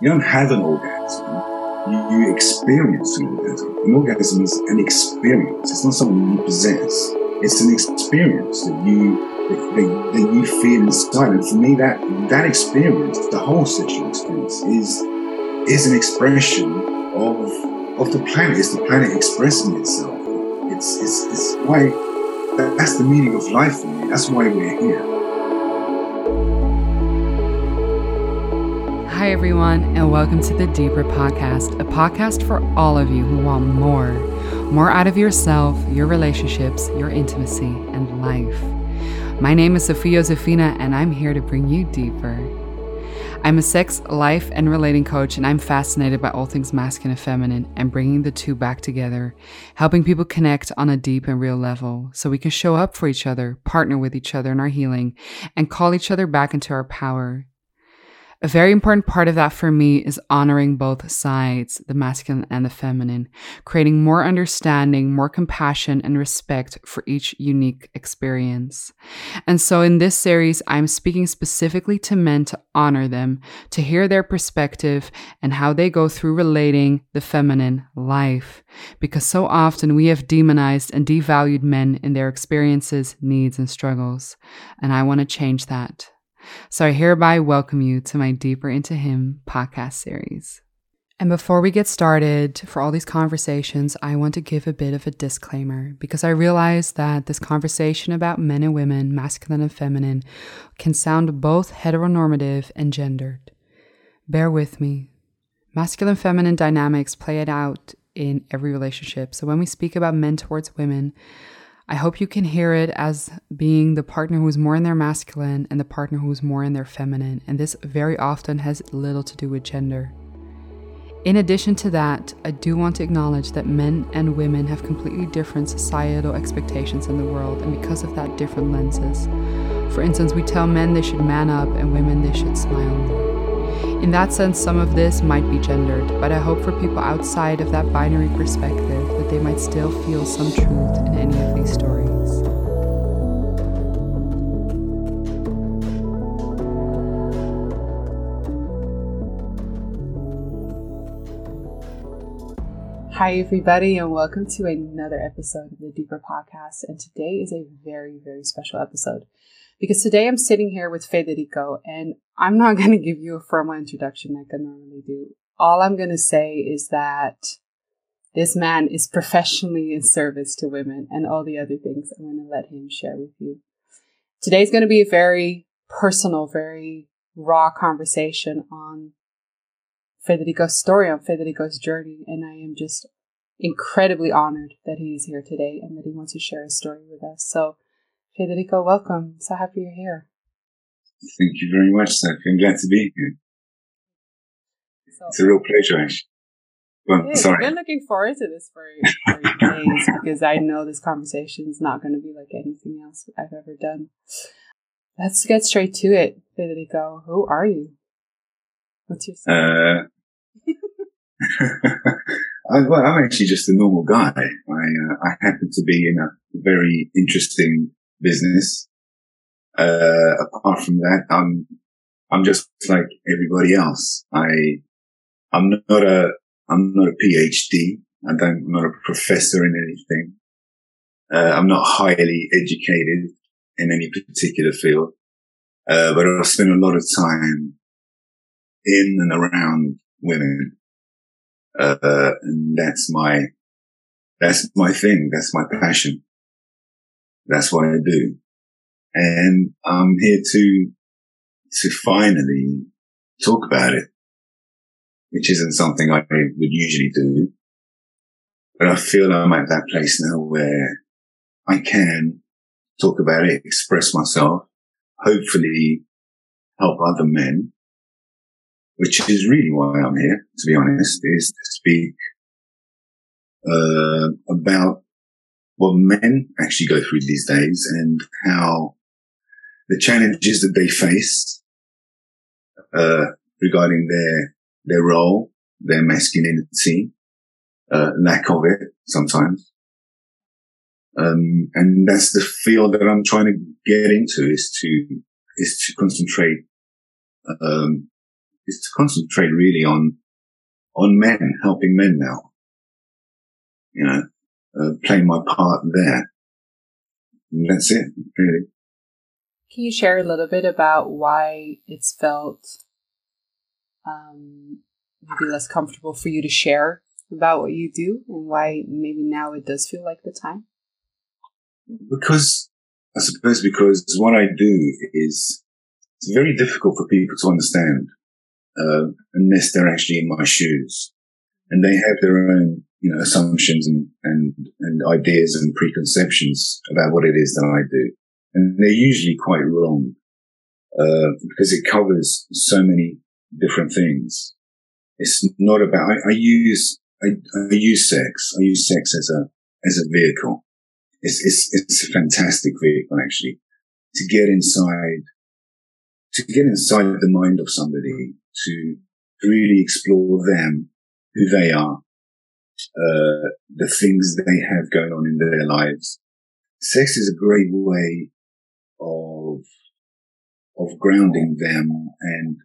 You don't have an orgasm. You, you experience an orgasm. An orgasm is an experience. It's not something you possess. It's an experience that you that, that you feel inside. And for me, that that experience, the whole sexual experience, is is an expression of of the planet. It's the planet expressing itself. It's it's, it's why that's the meaning of life for me. That's why we're here. Hi, everyone, and welcome to the Deeper Podcast, a podcast for all of you who want more more out of yourself, your relationships, your intimacy, and life. My name is Sophia Josefina, and I'm here to bring you deeper. I'm a sex, life, and relating coach, and I'm fascinated by all things masculine and feminine and bringing the two back together, helping people connect on a deep and real level so we can show up for each other, partner with each other in our healing, and call each other back into our power a very important part of that for me is honoring both sides, the masculine and the feminine, creating more understanding, more compassion, and respect for each unique experience. And so in this series, I'm speaking specifically to men to honor them, to hear their perspective and how they go through relating the feminine life. Because so often we have demonized and devalued men in their experiences, needs, and struggles. And I want to change that. So I hereby welcome you to my Deeper Into Him podcast series. And before we get started for all these conversations, I want to give a bit of a disclaimer because I realize that this conversation about men and women, masculine and feminine, can sound both heteronormative and gendered. Bear with me. Masculine feminine dynamics play it out in every relationship. So when we speak about men towards women, I hope you can hear it as being the partner who's more in their masculine and the partner who's more in their feminine, and this very often has little to do with gender. In addition to that, I do want to acknowledge that men and women have completely different societal expectations in the world, and because of that, different lenses. For instance, we tell men they should man up and women they should smile more. In that sense, some of this might be gendered, but I hope for people outside of that binary perspective that they might still feel some truth in any of these stories. Hi, everybody, and welcome to another episode of the Deeper Podcast. And today is a very, very special episode because today I'm sitting here with Federico and I'm not going to give you a formal introduction like I normally do. All I'm going to say is that this man is professionally in service to women and all the other things I'm going to let him share with you. Today's going to be a very personal, very raw conversation on Federico's story, on Federico's journey. And I am just incredibly honored that he is here today and that he wants to share his story with us. So Federico, welcome. So happy you're here. Thank you very much, Sophie. I'm glad to be here. So, it's a real pleasure, actually. Well, yeah, sorry. I've been looking forward to this for, for days because I know this conversation is not going to be like anything else I've ever done. Let's get straight to it, Federico. Who are you? What's your story? Uh, I, well, I'm actually just a normal guy. I, uh, I happen to be in a very interesting business. Uh, apart from that, I'm, I'm just like everybody else. I, I'm not a, I'm not a PhD. I don't, I'm not a professor in anything. Uh, I'm not highly educated in any particular field. Uh, but I spend a lot of time in and around women. Uh, and that's my, that's my thing. That's my passion. That's what I do. And I'm here to, to finally talk about it, which isn't something I would usually do. But I feel I'm at that place now where I can talk about it, express myself, hopefully help other men, which is really why I'm here, to be honest, is to speak uh, about what men actually go through these days and how the challenges that they face uh, regarding their their role, their masculinity, uh, lack of it sometimes. Um, and that's the field that I'm trying to get into is to, is to concentrate, um, is to concentrate really on, on men, helping men now. You know, uh, playing my part there. And that's it, really. Can you share a little bit about why it's felt um, maybe less comfortable for you to share about what you do and why maybe now it does feel like the time? Because I suppose because what I do is it's very difficult for people to understand uh, unless they're actually in my shoes and they have their own you know assumptions and and and ideas and preconceptions about what it is that I do, and they're usually quite wrong uh, because it covers so many different things. It's not about I, I use I, I use sex. I use sex as a as a vehicle. It's it's it's a fantastic vehicle actually to get inside to get inside the mind of somebody to really explore them, who they are, uh, the things they have going on in their lives. Sex is a great way of of grounding them and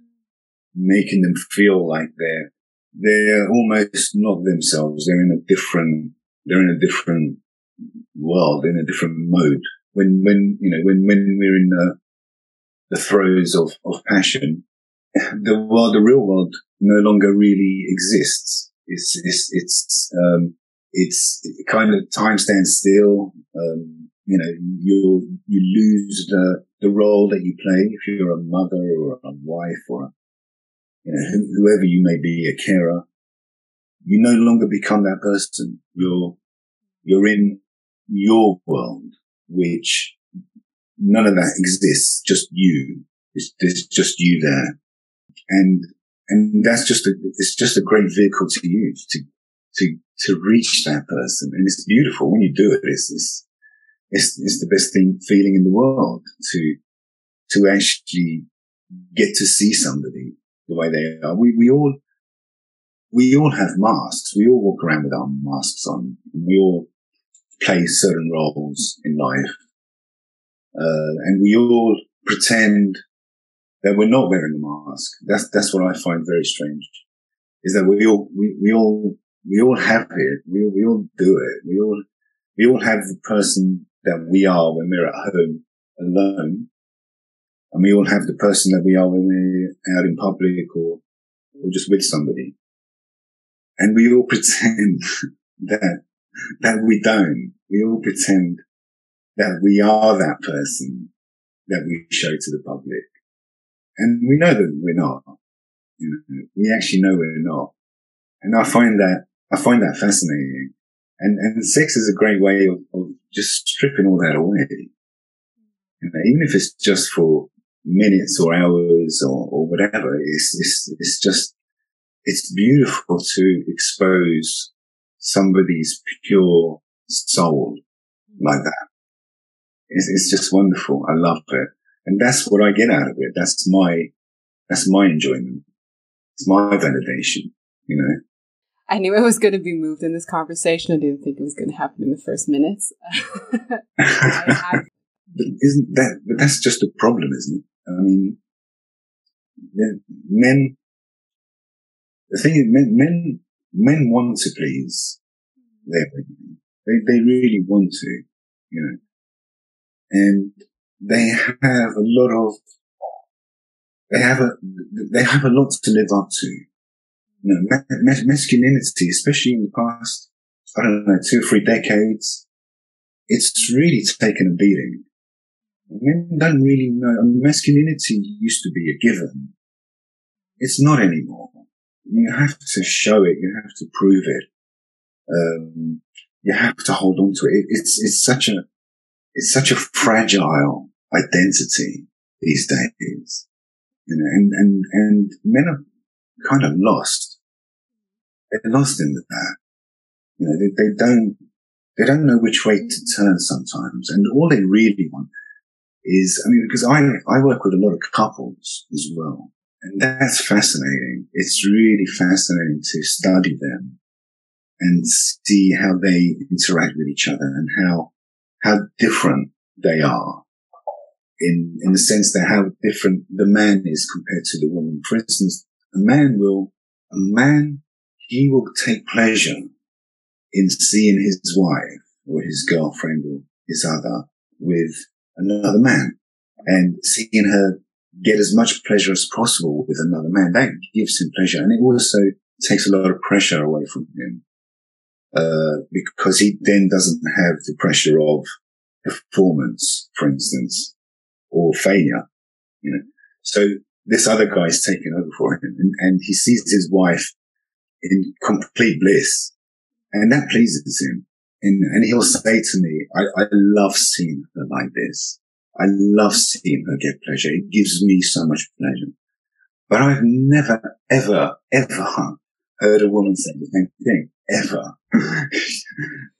making them feel like they're they're almost not themselves. They're in a different they're in a different world, in a different mode. When when you know when when we're in the the throes of, of passion, the world, the real world no longer really exists. It's, it's, it's, um, it's it kind of time stands still. Um, you know, you, you lose the, the role that you play if you're a mother or a wife or, a, you know, whoever you may be, a carer. You no longer become that person. You're, you're in your world, which none of that exists. Just you. It's, there's just you there. And, and that's just a, it's just a great vehicle to use to, to, to reach that person. And it's beautiful when you do it. It's, it's, it's, it's the best thing, feeling in the world to, to actually get to see somebody the way they are. We, we all, we all have masks. We all walk around with our masks on. we all play certain roles in life. Uh, and we all pretend that we're not wearing a mask. That's, that's what I find very strange is that we all, we, we all, we all have it. We, we all do it. We all, we all have the person that we are when we're at home alone. And we all have the person that we are when we're out in public or, or just with somebody. And we all pretend that, that we don't. We all pretend that we are that person that we show to the public. And we know that we're not. You know, we actually know we're not. And I find that, I find that fascinating. And, and sex is a great way of, of just stripping all that away. You know, even if it's just for minutes or hours or, or whatever, it's, it's, it's just, it's beautiful to expose somebody's pure soul like that. It's, it's just wonderful. I love it. And that's what I get out of it. That's my, that's my enjoyment. It's my validation, you know. I knew it was going to be moved in this conversation. I didn't think it was going to happen in the first minutes. have... but isn't that, but that's just a problem, isn't it? I mean, men, the thing is, men, men, men want to please their women. They, they really want to, you know and they have a lot of they have a they have a lot to live up to. You know, masculinity, especially in the past, I don't know, two or three decades, it's really taken a beating. Men don't really know. Masculinity used to be a given. It's not anymore. You have to show it. You have to prove it. Um, you have to hold on to it. It's it's such a it's such a fragile identity these days. You know, and, and, and men are kind of lost. They're lost in that. You know, they, they don't, they don't know which way to turn sometimes. And all they really want is, I mean, because I, I work with a lot of couples as well. And that's fascinating. It's really fascinating to study them and see how they interact with each other and how how different they are in, in the sense that how different the man is compared to the woman. For instance, a man will, a man, he will take pleasure in seeing his wife or his girlfriend or his other with another man and seeing her get as much pleasure as possible with another man. That gives him pleasure. And it also takes a lot of pressure away from him. Uh, because he then doesn't have the pressure of performance, for instance, or failure, you know. So this other guy is taking over for him and, and he sees his wife in complete bliss and that pleases him. And, and he'll say to me, I, I love seeing her like this. I love seeing her get pleasure. It gives me so much pleasure. But I've never, ever, ever heard a woman say the same thing. Ever.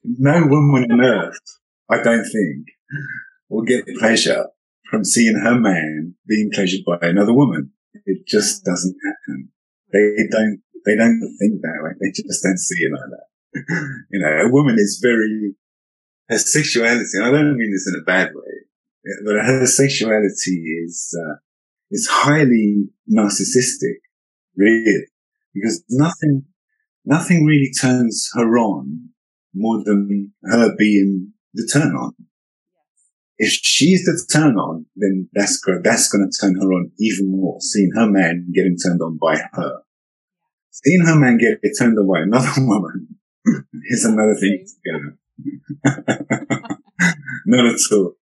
no woman on earth, I don't think, will get pleasure from seeing her man being pleasured by another woman. It just doesn't happen. They don't, they don't think that way. They just don't see it like that. you know, a woman is very, her sexuality, I don't mean this in a bad way, but her sexuality is, uh, is highly narcissistic, really, because nothing, nothing really turns her on more than her being the turn on. If she's the turn on, then that's that's going to turn her on even more. Seeing her man getting turned on by her, seeing her man get turned on by another woman is another thing. Not. You know.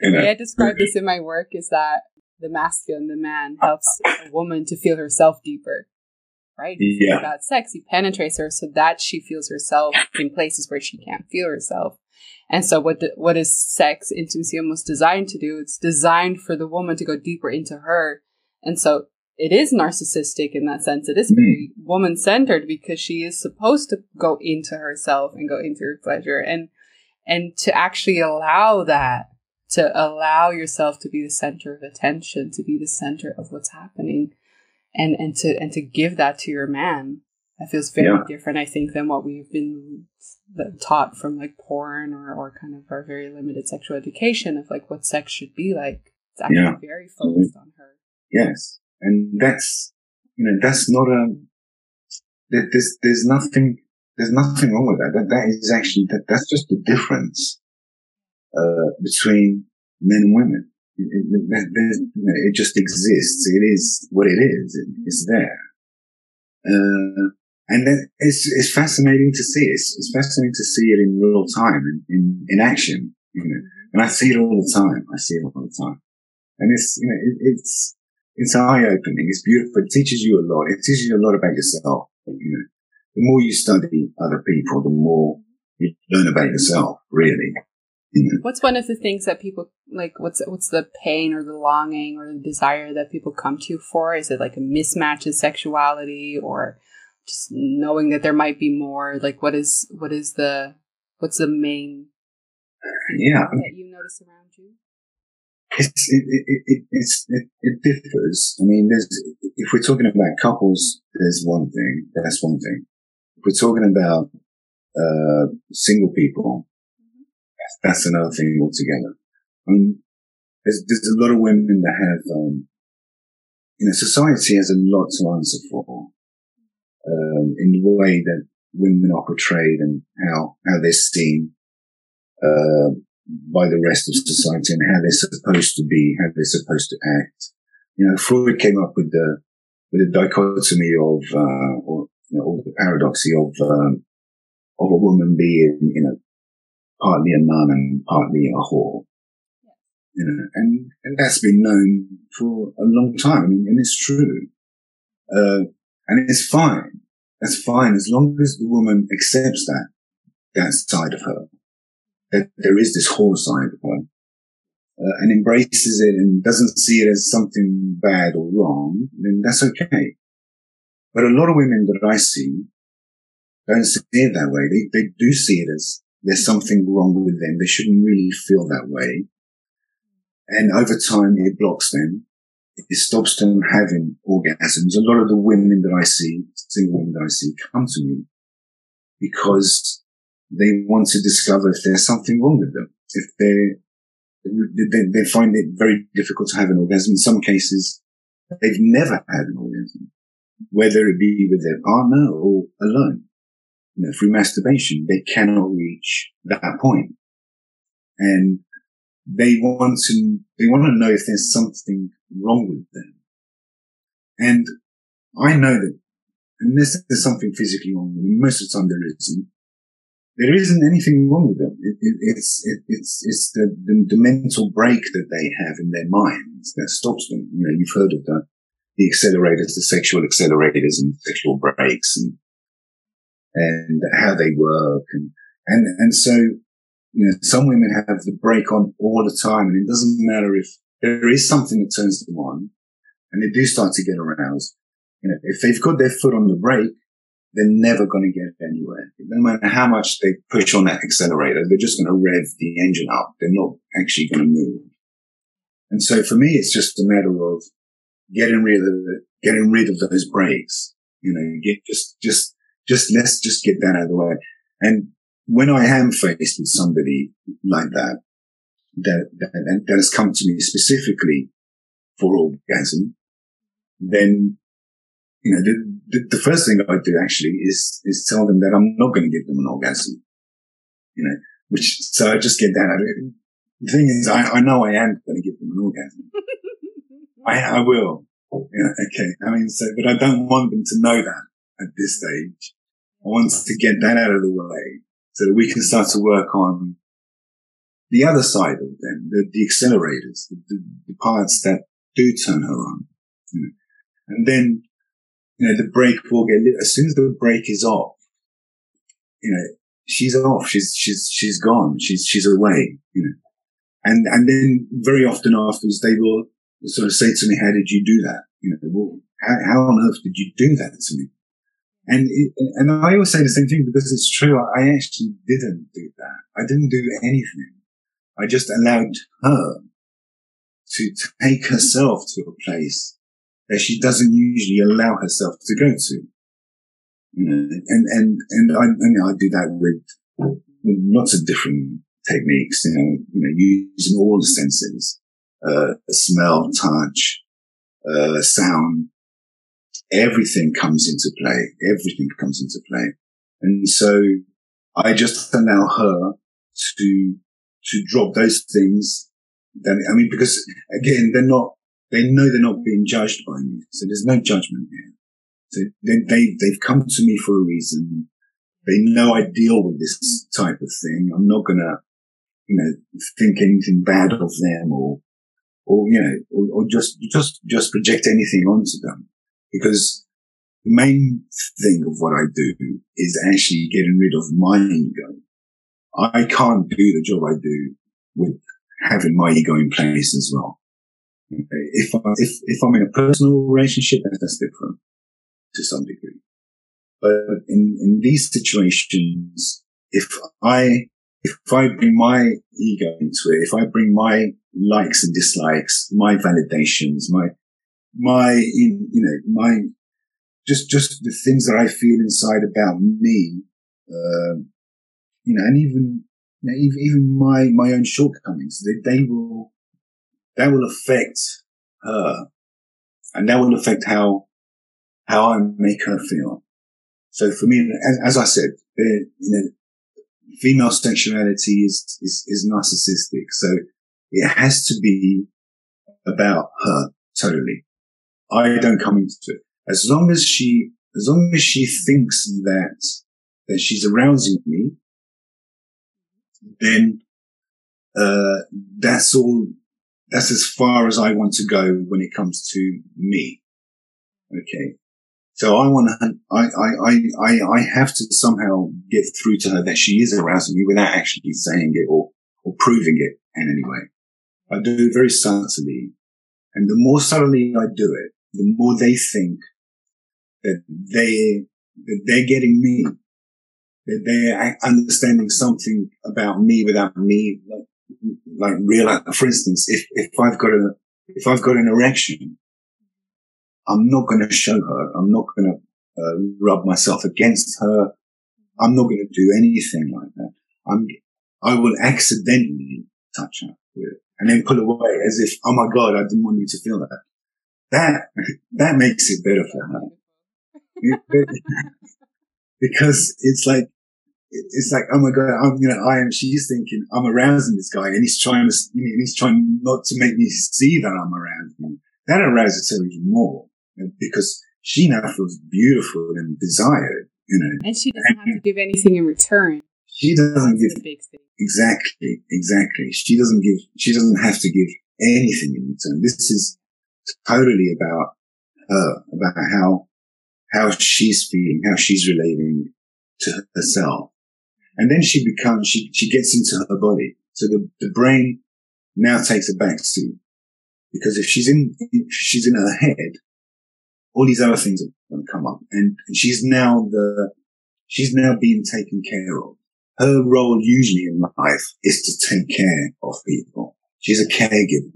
The way I describe this in my work is that the masculine, the man, helps a woman to feel herself deeper right? Yeah. About sex, he penetrates her so that she feels herself in places where she can't feel herself. And so, what the, what is sex intimacy almost designed to do? It's designed for the woman to go deeper into her, and so it is narcissistic in that sense. It is very mm. woman centered because she is supposed to go into herself and go into her pleasure, and and to actually allow that to allow yourself to be the center of attention, to be the center of what's happening and and to and to give that to your man that feels very yeah. different i think than what we've been taught from like porn or, or kind of our very limited sexual education of like what sex should be like it's actually yeah. very focused on her yes and that's you know that's not a there's there's nothing there's nothing wrong with that that, that is actually that that's just the difference uh, between men and women it, it, just exists. It is what it is. It, it's there. Uh, and then it's, it's fascinating to see. It's, it's fascinating to see it in real time and in, in action, you know, and I see it all the time. I see it all the time. And it's, you know, it, it's, it's eye opening. It's beautiful. It teaches you a lot. It teaches you a lot about yourself. You know, the more you study other people, the more you learn about yourself, really. What's one of the things that people like? What's what's the pain or the longing or the desire that people come to you for? Is it like a mismatch in sexuality, or just knowing that there might be more? Like, what is what is the what's the main? Yeah, that you notice around. It's it, it, it, it, it differs. I mean, there's if we're talking about couples, there's one thing. That's one thing. If we're talking about uh, single people, that's another thing altogether. I mean, there's, there's a lot of women that have, um, you know, society has a lot to answer for, um, in the way that women are portrayed and how, how they're seen, uh, by the rest of society and how they're supposed to be, how they're supposed to act. You know, Freud came up with the, with the dichotomy of, uh, or, you know, or the paradoxy of, um, of a woman being, you know, partly a nun and partly a whore. You know, and, and that's been known for a long time. and, it's true. Uh, and it's fine. That's fine as long as the woman accepts that, that side of her. That there is this whole side of her. Uh, and embraces it and doesn't see it as something bad or wrong, then that's okay. But a lot of women that I see don't see it that way. They, they do see it as there's something wrong with them. They shouldn't really feel that way. And over time, it blocks them. It stops them having orgasms. A lot of the women that I see, single women that I see, come to me because they want to discover if there's something wrong with them. If they they, they find it very difficult to have an orgasm. In some cases, they've never had an orgasm. whether it be with their partner or alone. You know, through masturbation, they cannot reach that point. And they want to, they want to know if there's something wrong with them. And I know that unless there's something physically wrong with them, most of the time there isn't. There isn't anything wrong with them. It, it, it's it, it's it's the, the, the mental brake that they have in their minds that stops them. You know, you've heard of the the accelerators, the sexual accelerators, and sexual brakes, and and how they work, and and and so you know, some women have the brake on all the time, and it doesn't matter if there is something that turns them on, and they do start to get aroused. You know, if they've got their foot on the brake, they're never going to get anywhere. No matter how much they push on that accelerator, they're just going to rev the engine up. They're not actually going to move. And so for me, it's just a matter of getting rid of getting rid of those brakes. You know, get just, just, just let's just get that out of the way. And when I am faced with somebody like that, that, that, that has come to me specifically for orgasm, then, you know, the, the, the, first thing I do actually is, is tell them that I'm not going to give them an orgasm, you know, which, so I just get that out of it. The thing is, I, I know I am going to give them an orgasm. I, I will. Yeah, okay. I mean, so, but I don't want them to know that at this stage. I want to get that out of the way so that we can start to work on the other side of them, the, the accelerators, the, the, the, parts that do turn her on. You know. And then, you know, the brake will get. As soon as the brake is off, you know, she's off. She's, she's, she's gone. She's, she's away, you know. And, and then very often afterwards, they will sort of say to me, how did you do that? You know, well, how, how on earth did you do that to me? And it, and I always say the same thing because it's true. I actually didn't do that. I didn't do anything. I just allowed her to take herself to a place that she doesn't usually allow herself to go to. And and and I, and I do that with, with lots of different techniques. You know, you know, using all the senses, uh, smell, touch, uh, sound, everything comes into play. Everything comes into play. And so I just allow her to, to drop those things. Then, I mean, because again, they're not, they know they're not being judged by me. So there's no judgment here. So they, they, they've come to me for a reason. They know I deal with this type of thing. I'm not going to, you know, think anything bad of them or, or, you know, or, or just, just, just project anything onto them because the main thing of what I do is actually getting rid of my ego. I can't do the job I do with having my ego in place as well. If, I, if, if I'm in a personal relationship, that's different to some degree. But in, in these situations, if I, if I bring my ego into it, if I bring my likes and dislikes, my validations, my, my, you know, my, just, just the things that I feel inside about me, uh, you know, and even, you know, even, my, my own shortcomings, they, they will, that will affect her and that will affect how, how I make her feel. So for me, as, as I said, you know, female sexuality is, is, is narcissistic. So it has to be about her totally. I don't come into it. As long as she, as long as she thinks that, that she's arousing me, then, uh, that's all, that's as far as I want to go when it comes to me. Okay. So I want to, I, I, I, I have to somehow get through to her that she is arousing me without actually saying it or, or proving it in any way. I do it very subtly. And the more subtly I do it, the more they think that they, that they're getting me, that they're understanding something about me without me, like, real, for instance, if, if I've got a, if I've got an erection, I'm not going to show her. I'm not going to uh, rub myself against her. I'm not going to do anything like that. I'm, I will accidentally touch her with it and then pull away as if, oh my God, I didn't want you to feel that that that makes it better for her. because it's like, it's like, oh my God, I'm, you know, I am, she's thinking I'm arousing this guy and he's trying to, and he's trying not to make me see that I'm arousing him. That arouses her even more because she now feels beautiful and desired, you know. And she doesn't have to give anything in return. She doesn't give exactly, exactly. She doesn't give. She doesn't have to give anything in return. This is totally about her, about how how she's feeling, how she's relating to herself, and then she becomes she she gets into her body. So the the brain now takes a backseat because if she's in if she's in her head, all these other things are going to come up, and she's now the she's now being taken care of her role usually in life is to take care of people. She's a caregiver.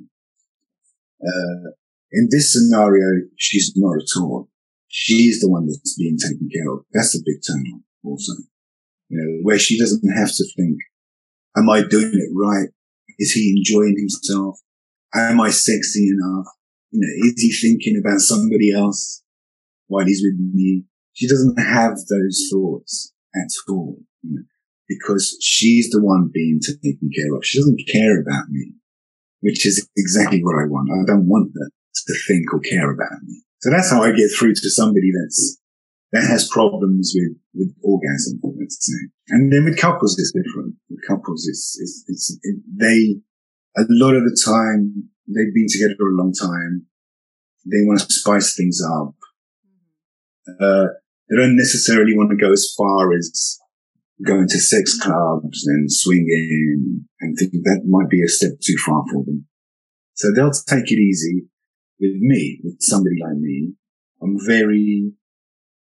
Uh, in this scenario, she's not at all. She's the one that's being taken care of. That's a big turn on also. You know, where she doesn't have to think, am I doing it right? Is he enjoying himself? Am I sexy enough? You know, is he thinking about somebody else while he's with me? She doesn't have those thoughts at all. You know? because she's the one being taken care of. She doesn't care about me, which is exactly what I want. I don't want her to think or care about me. So that's how I get through to somebody that's, that has problems with, with orgasm, let's say. And then with couples, it's different. With couples, it's, it's, it's, it, they, a lot of the time, they've been together for a long time. They want to spice things up. Uh, they don't necessarily want to go as far as going to sex clubs and swinging and think that might be a step too far for them. So they'll take it easy with me, with somebody like me. I'm very,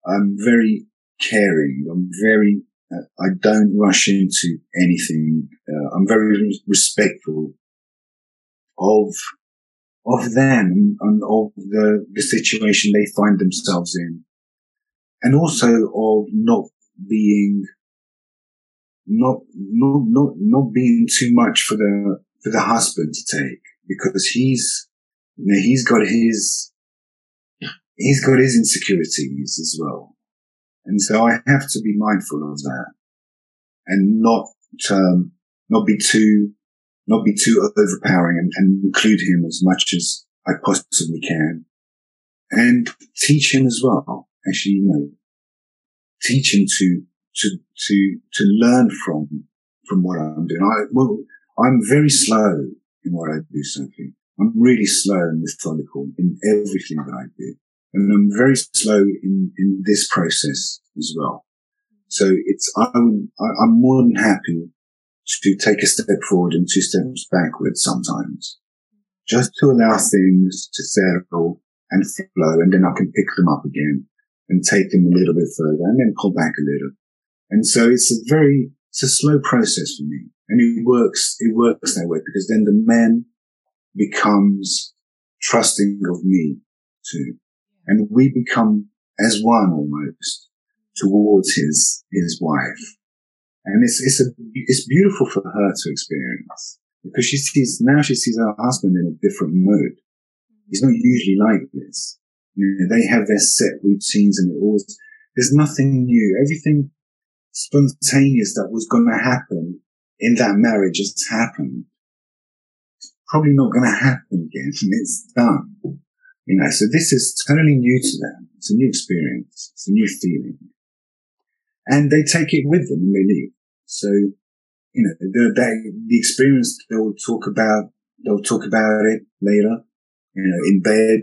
I'm very caring. I'm very, uh, I don't rush into anything. Uh, I'm very respectful of, of them and of the, the situation they find themselves in. And also of not being not not not not being too much for the for the husband to take because he's you know he's got his he's got his insecurities as well, and so I have to be mindful of that and not um, not be too not be too overpowering and, and include him as much as I possibly can, and teach him as well. Actually, you know, teach him to to, to, to learn from, from what I'm doing. I, well, I'm very slow in what I do, Sophie. I'm really slow and methodical in everything that I do. And I'm very slow in, in this process as well. So it's, I'm, I'm more than happy to take a step forward and two steps backward sometimes just to allow things to settle and flow. And then I can pick them up again and take them a little bit further and then pull back a little and so it's a very, it's a slow process for me. And it works, it works that way because then the man becomes trusting of me too. And we become as one almost towards his, his wife. And it's, it's a, it's beautiful for her to experience because she sees, now she sees her husband in a different mood. He's not usually like this. You know, they have their set routines and it always, there's nothing new. Everything spontaneous that was going to happen in that marriage has happened. It's probably not going to happen again. It's done. You know, so this is totally new to them. It's a new experience. It's a new feeling. And they take it with them when they leave. So, you know, the, the, the experience they'll talk about, they'll talk about it later, you know, in bed.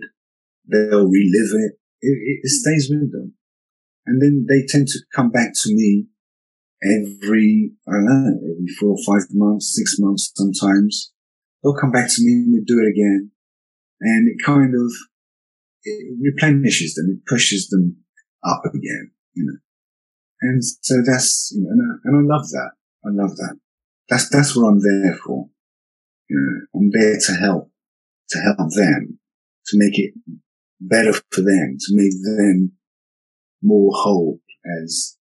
They'll relive it. It, it stays with them. And then they tend to come back to me every, I don't know, every four or five months, six months sometimes. They'll come back to me and do it again. And it kind of, it replenishes them. It pushes them up again, you know. And so that's, you know, and I, and I love that. I love that. That's, that's what I'm there for. You know, I'm there to help, to help them, to make it better for them, to make them more whole as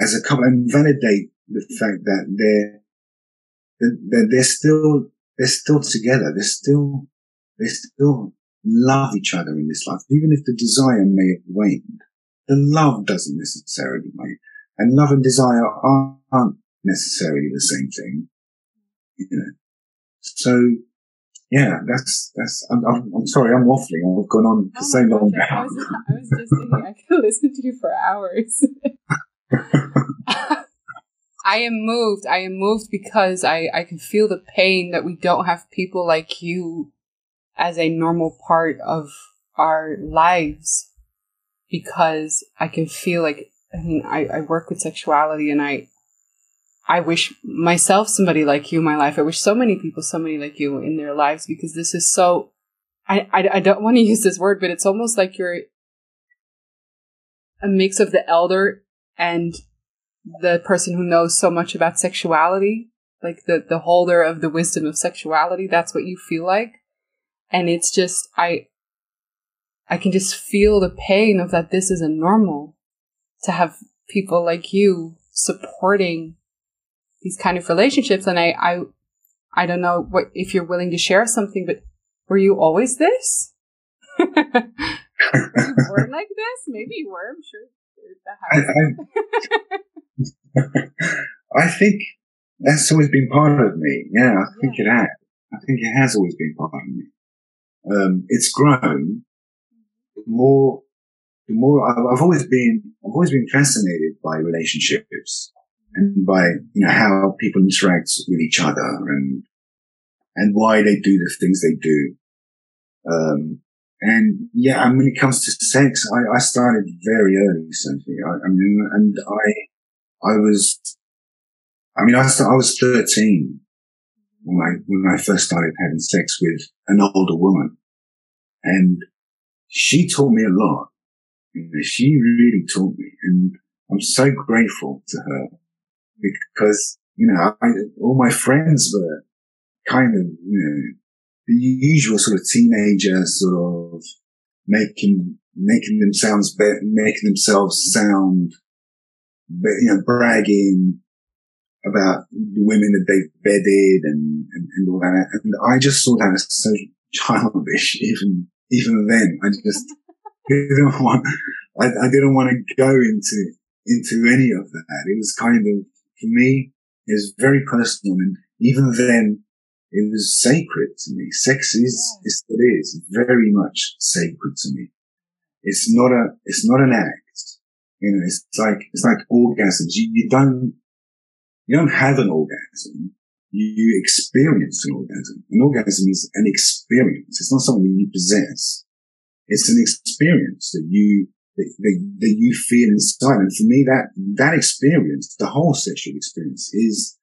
as a couple and validate the fact that they're, that they're still, they're still together. They're still, they're still love each other in this life. Even if the desire may have waned, the love doesn't necessarily make, and love and desire aren't necessarily the same thing. You know, so yeah, that's that's. I'm, I'm, I'm, sorry, I'm waffling. I've gone on for oh so long now. I was, I was just thinking I could listen to you for hours. I am moved. I am moved because I I can feel the pain that we don't have people like you as a normal part of our lives. Because I can feel like I mean I, I work with sexuality and I I wish myself somebody like you in my life. I wish so many people somebody like you in their lives because this is so. I, I, I don't want to use this word, but it's almost like you're a mix of the elder and the person who knows so much about sexuality, like the, the holder of the wisdom of sexuality. That's what you feel like. And it's just, I, I can just feel the pain of that this isn't normal to have people like you supporting these kind of relationships. And I, I, I don't know what if you're willing to share something, but were you always this? were you born like this? Maybe you were. I'm sure I, I, I, think that's always been part of me. Yeah, I think yeah. it has. I think it has always been part of me. Um, it's grown. The more, the more I've, always been, I've always been fascinated by relationships and by, you know, how people interact with each other and, and why they do the things they do. Um, and yeah, and when it comes to sex, I, I started very early, Sophie. I, I mean, and I, I was, I mean, I, I was 13 when I, when I first started having sex with an older woman and she taught me a lot. You know, she really taught me and I'm so grateful to her because, you know, I, all my friends were kind of, you know, the usual sort of teenager sort of making, making themselves, making themselves sound, you know, bragging about the women that they've bedded and, and, and all that. And I just saw that as so childish, even, even then. I just didn't want, I, I didn't want to go into, into any of that. It was kind of, for me, is very personal. And even then, it was sacred to me. Sex is, is, it is very much sacred to me. It's not a, it's not an act. You know, it's like, it's like orgasms. You, you don't, you don't have an orgasm. You, experience an orgasm. An orgasm is an experience. It's not something you possess. It's an experience that you that, that, that you feel inside. And for me, that, that experience, the whole sexual experience is,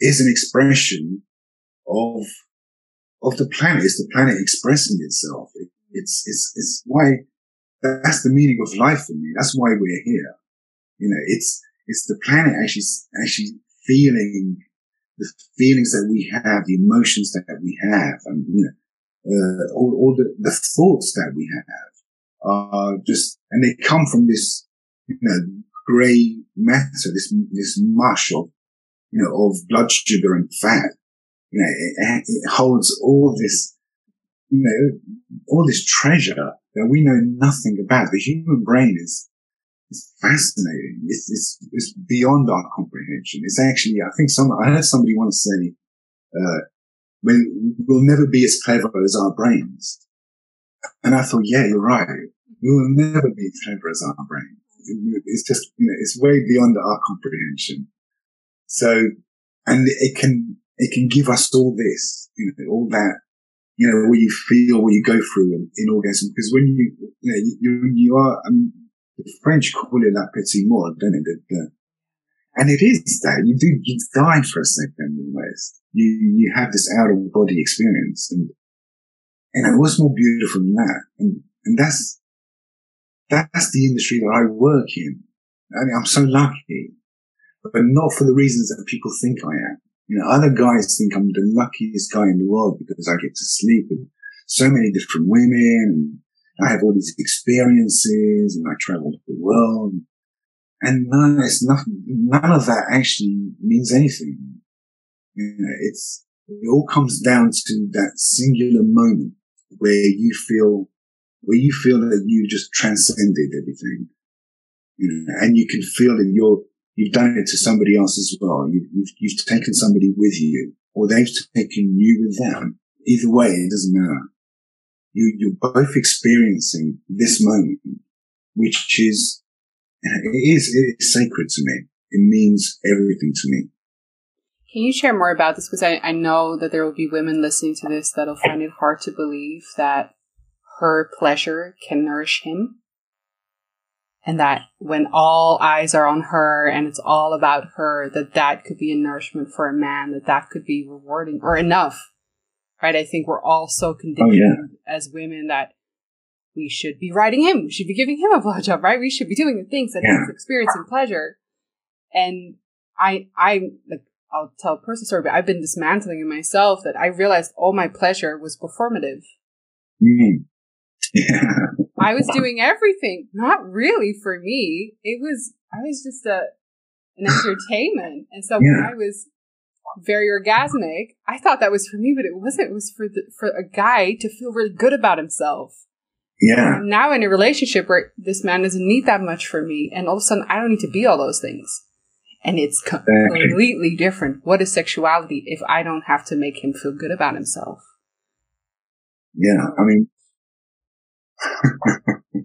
is an expression of, of the planet. It's the planet expressing itself. It, it's, it's, it's why that's the meaning of life for me. That's why we're here. You know, it's, it's the planet actually, actually feeling the feelings that we have, the emotions that we have, and, you know, uh, all, all the, the thoughts that we have are just, and they come from this, you know, gray matter, this, this mush of, you know, of blood sugar and fat. You know, it, it holds all this, you know, all this treasure that we know nothing about. The human brain is, is fascinating. It's, it's, it's beyond our comprehension. It's actually, I think some, I heard somebody once say, uh, when we'll never be as clever as our brains. And I thought, yeah, you're right we will never be as clever as our brain. It's just, you know, it's way beyond our comprehension. So, and it can, it can give us all this, you know, all that, you know, what you feel, what you go through in, in orgasm. Because when you, you know, you, you are, I mean, the French call it la petit mort, don't it? The, the, and it is that you do, you die for a second in almost. You, you have this out of body experience and, and what's more beautiful than that? And, and that's, that's the industry that I work in. I mean, I'm so lucky, but not for the reasons that people think I am. You know, other guys think I'm the luckiest guy in the world because I get to sleep with so many different women I have all these experiences and I travel the world. And none, it's nothing, none of that actually means anything. You know, it's, it all comes down to that singular moment where you feel where you feel that you just transcended everything you know, and you can feel that you're, you've done it to somebody else as well. You, you've, you've taken somebody with you or they've taken you with them. Either way, it doesn't matter. You, you're both experiencing this moment, which is, it is, it is sacred to me. It means everything to me. Can you share more about this? Because I, I know that there will be women listening to this that'll find it hard to believe that her pleasure can nourish him. And that when all eyes are on her and it's all about her, that that could be a nourishment for a man, that that could be rewarding or enough. Right? I think we're all so conditioned oh, yeah. as women that we should be riding him. We should be giving him a blowjob, right? We should be doing the things that yeah. he's experiencing pleasure. And I, I, like, I'll tell a personal story, but I've been dismantling in myself that I realized all my pleasure was performative. Mm. Yeah. I was doing everything, not really for me. It was, I was just a, an entertainment. And so yeah. when I was very orgasmic, I thought that was for me, but it wasn't. It was for the, for a guy to feel really good about himself. Yeah. I'm now in a relationship where this man doesn't need that much for me, and all of a sudden I don't need to be all those things. And it's completely different. What is sexuality if I don't have to make him feel good about himself? Yeah, I mean, oh,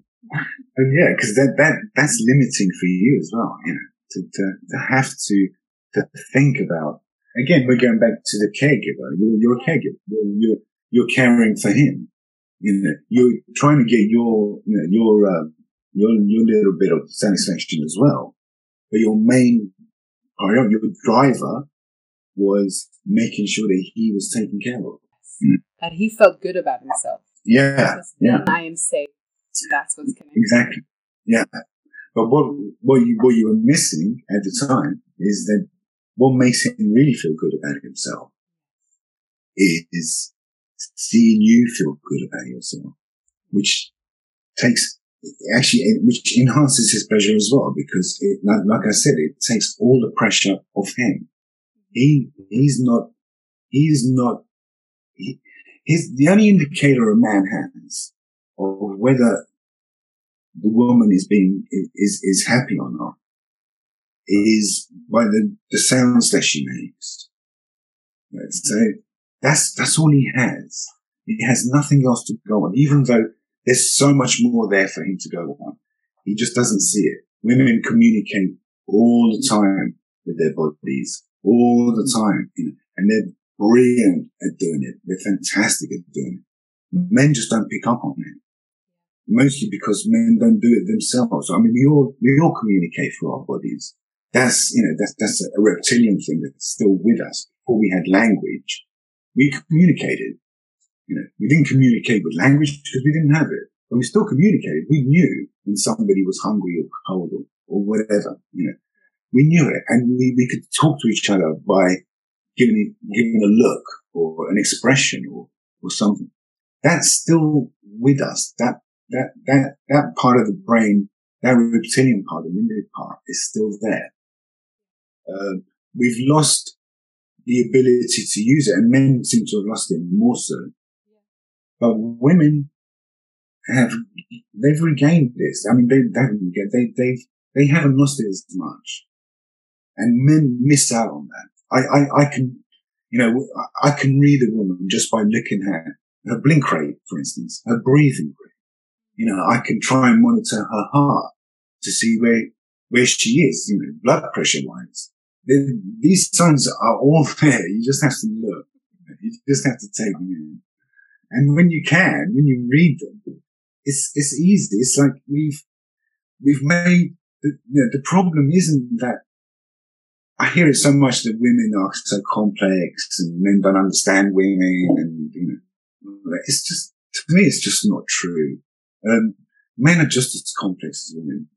yeah, because that that that's limiting for you as well. You know, to to, to have to to think about. Again, we're going back to the caregiver. You're, you're a caregiver. You're, you're, you're caring for him. You know, you're trying to get your you know your uh, your your little bit of satisfaction as well. But your main priority, your driver, was making sure that he was taken care of. That he felt good about himself. Yeah. yeah. I am safe. That's what's connected. Exactly. Yeah. But what, what you, what you were missing at the time is that what makes him really feel good about himself is seeing you feel good about yourself, which takes actually, which enhances his pleasure as well, because it, like, like I said, it takes all the pressure off him. He, he's not, he's not, he, his, the only indicator a man has of whether the woman is being, is, is happy or not is by the, the sounds that she makes. So that's, that's all he has. He has nothing else to go on, even though there's so much more there for him to go on. He just doesn't see it. Women communicate all the time with their bodies, all the time, you know, and they're brilliant at doing it. They're fantastic at doing it. Men just don't pick up on it. Mostly because men don't do it themselves. I mean, we all, we all communicate through our bodies. That's, you know, that's, that's a reptilian thing that's still with us. Before we had language, we communicated. You know, we didn't communicate with language because we didn't have it, but we still communicated. We knew when somebody was hungry or cold or, or whatever, you know, we knew it and we, we could talk to each other by giving giving a look or an expression or or something. That's still with us. That that that that part of the brain, that reptilian part, the limbic part, is still there. Uh, we've lost the ability to use it, and men seem to have lost it more so. But women have they've regained this. I mean, they they they they they haven't lost it as much, and men miss out on that. I, I, I can, you know, I can read a woman just by looking at her blink rate, for instance, her breathing rate. You know, I can try and monitor her heart to see where, where she is, you know, blood pressure wise. These signs are all there. You just have to look. You just have to take them in. And when you can, when you read them, it's, it's easy. It's like we've, we've made the, you know, the problem isn't that I hear it so much that women are so complex and men don't understand women and, you know, it's just, to me, it's just not true. Um, men are just as complex as women.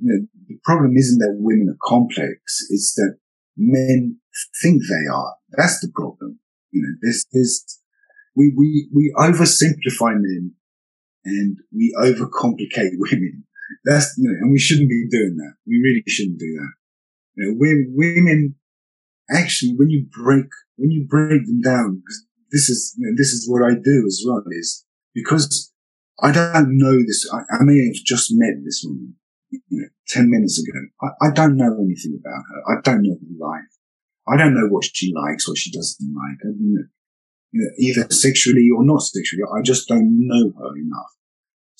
Know, the problem isn't that women are complex. It's that men think they are. That's the problem. You know, this is, we, we, we oversimplify men and we overcomplicate women. That's, you know, and we shouldn't be doing that. We really shouldn't do that. You know, women actually, when you break, when you break them down, this is, you know, this is what I do as well is because I don't know this. I, I may have just met this woman, you know, 10 minutes ago. I, I don't know anything about her. I don't know her life. I don't know what she likes, what she doesn't like. I mean, you know, either sexually or not sexually. I just don't know her enough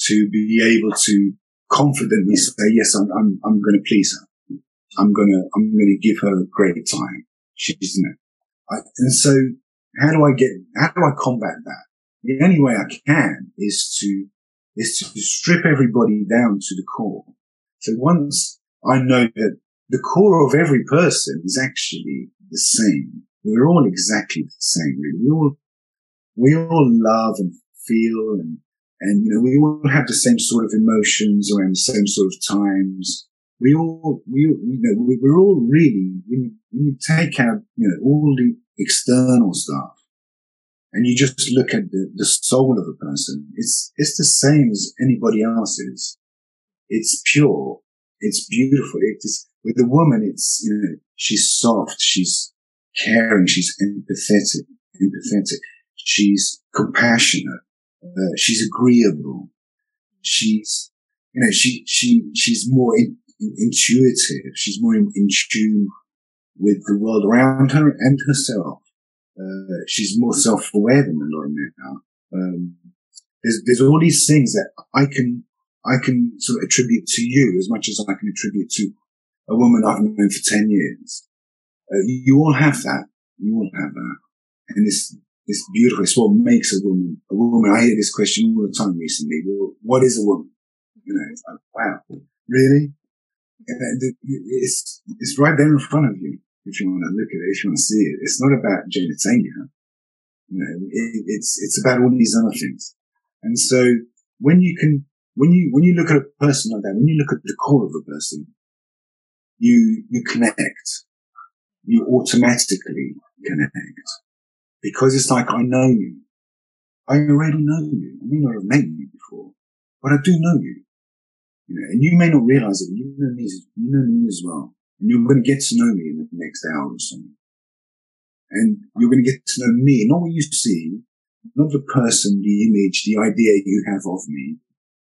to be able to confidently say, yes, I'm, I'm, I'm going to please her. I'm going to, I'm going to give her a great time. She's, you know, I, and so how do I get, how do I combat that? The only way I can is to, is to strip everybody down to the core. So once I know that the core of every person is actually the same, we're all exactly the same. We all, we all love and feel and, and, you know, we all have the same sort of emotions around the same sort of times. We all, we, you know, we're all really, when you, when you take out, you know, all the external stuff and you just look at the, the soul of a person, it's, it's the same as anybody else's. It's pure. It's beautiful. It is, with a woman, it's, you know, she's soft. She's caring. She's empathetic, empathetic. She's compassionate. Uh, she's agreeable. She's, you know, she, she, she's more in, in, intuitive. She's more in, in, tune with the world around her and herself. Uh, she's more self-aware than a lot of men are. Um, there's, there's all these things that I can, I can sort of attribute to you as much as I can attribute to a woman I've known for 10 years. Uh, you, all have that. You all have that. And it's, it's beautiful. It's what makes a woman a woman. I hear this question all the time recently. Well, what is a woman? You know, it's like, wow, really? It's, it's right there in front of you. If you want to look at it, if you want to see it, it's not about genitalia. You know, it, it's, it's about all these other things. And so when you can, when you, when you look at a person like that, when you look at the core of a person, you, you connect. You automatically connect because it's like, I know you. I already know you. I may not have met you before, but I do know you. You know, and you may not realize it, but you know me, you know me as well. And you're going to get to know me in the next hour or so. And you're going to get to know me, not what you see, not the person, the image, the idea you have of me.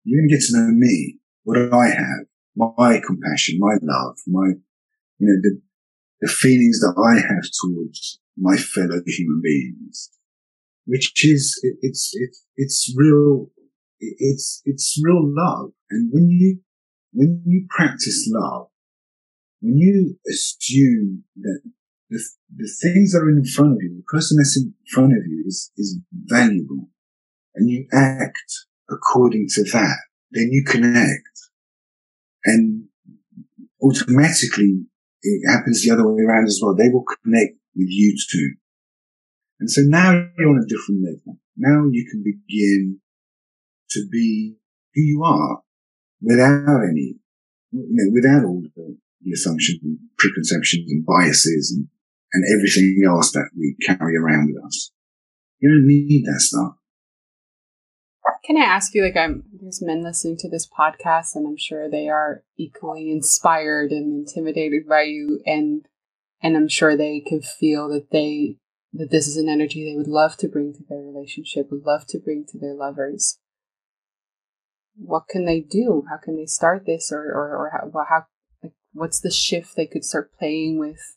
You're going to get to know me, what I have, my compassion, my love, my, you know, the, the feelings that I have towards my fellow human beings, which is, it, it's, it, it's real, it's, it's real love. And when you, when you practice love, when you assume that the, the things that are in front of you, the person that's in front of you is, is valuable and you act according to that, then you connect and automatically it happens the other way around as well. They will connect with you too. And so now you're on a different level. Now you can begin to be who you are without any, you know, without all the, the assumptions and preconceptions and biases and, and everything else that we carry around with us. You don't need that stuff. Can I ask you, like, I'm there's men listening to this podcast, and I'm sure they are equally inspired and intimidated by you, and and I'm sure they can feel that they that this is an energy they would love to bring to their relationship, would love to bring to their lovers. What can they do? How can they start this, or or, or how, well, how like what's the shift they could start playing with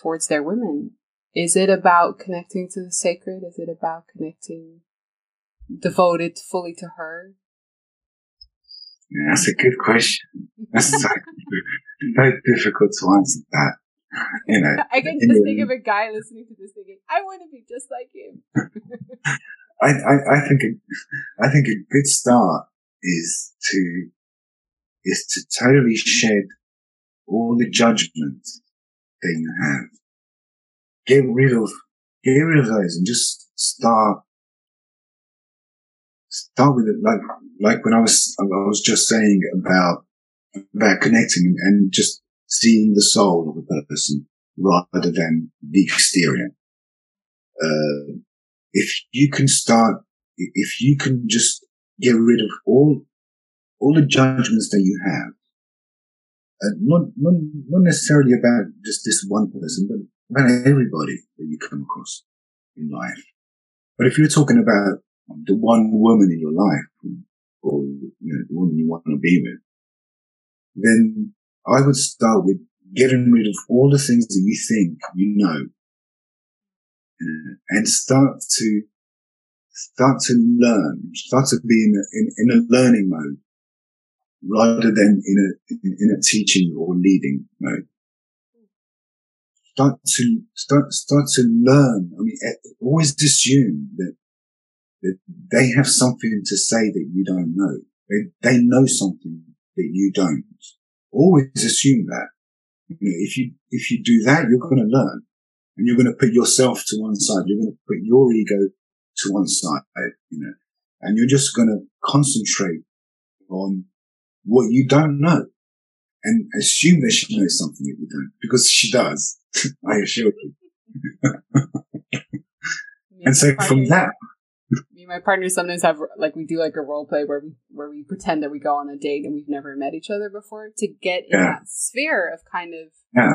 towards their women? Is it about connecting to the sacred? Is it about connecting devoted fully to her? Yeah, that's a good question. That's like, very difficult to answer that. You know, I can just think of a guy listening to this thinking, "I want to be just like him." I, I, I think a, I think a good start is to is to totally shed all the judgment that you have. Get rid of get rid of those and just start start with it like like when I was I was just saying about about connecting and just seeing the soul of a person rather than the exterior. Uh, if you can start, if you can just get rid of all, all the judgments that you have, uh, not, not, not necessarily about just this one person, but about everybody that you come across in life. But if you're talking about the one woman in your life or, you know, the woman you want to be with, then I would start with getting rid of all the things that you think you know and start to start to learn, start to be in a, in, in a learning mode rather than in a, in, in a teaching or leading mode. Start to, start, start to learn. I mean, always assume that, that they have something to say that you don't know. They, they know something that you don't. Always assume that. You know, if you, if you do that, you're going to learn and you're going to put yourself to one side. You're going to put your ego to one side, you know, and you're just going to concentrate on what you don't know and assume that she knows something that you don't because she does. I assure you. and so from that, my partners sometimes have like we do like a role play where we where we pretend that we go on a date and we've never met each other before to get in yeah. that sphere of kind of yeah.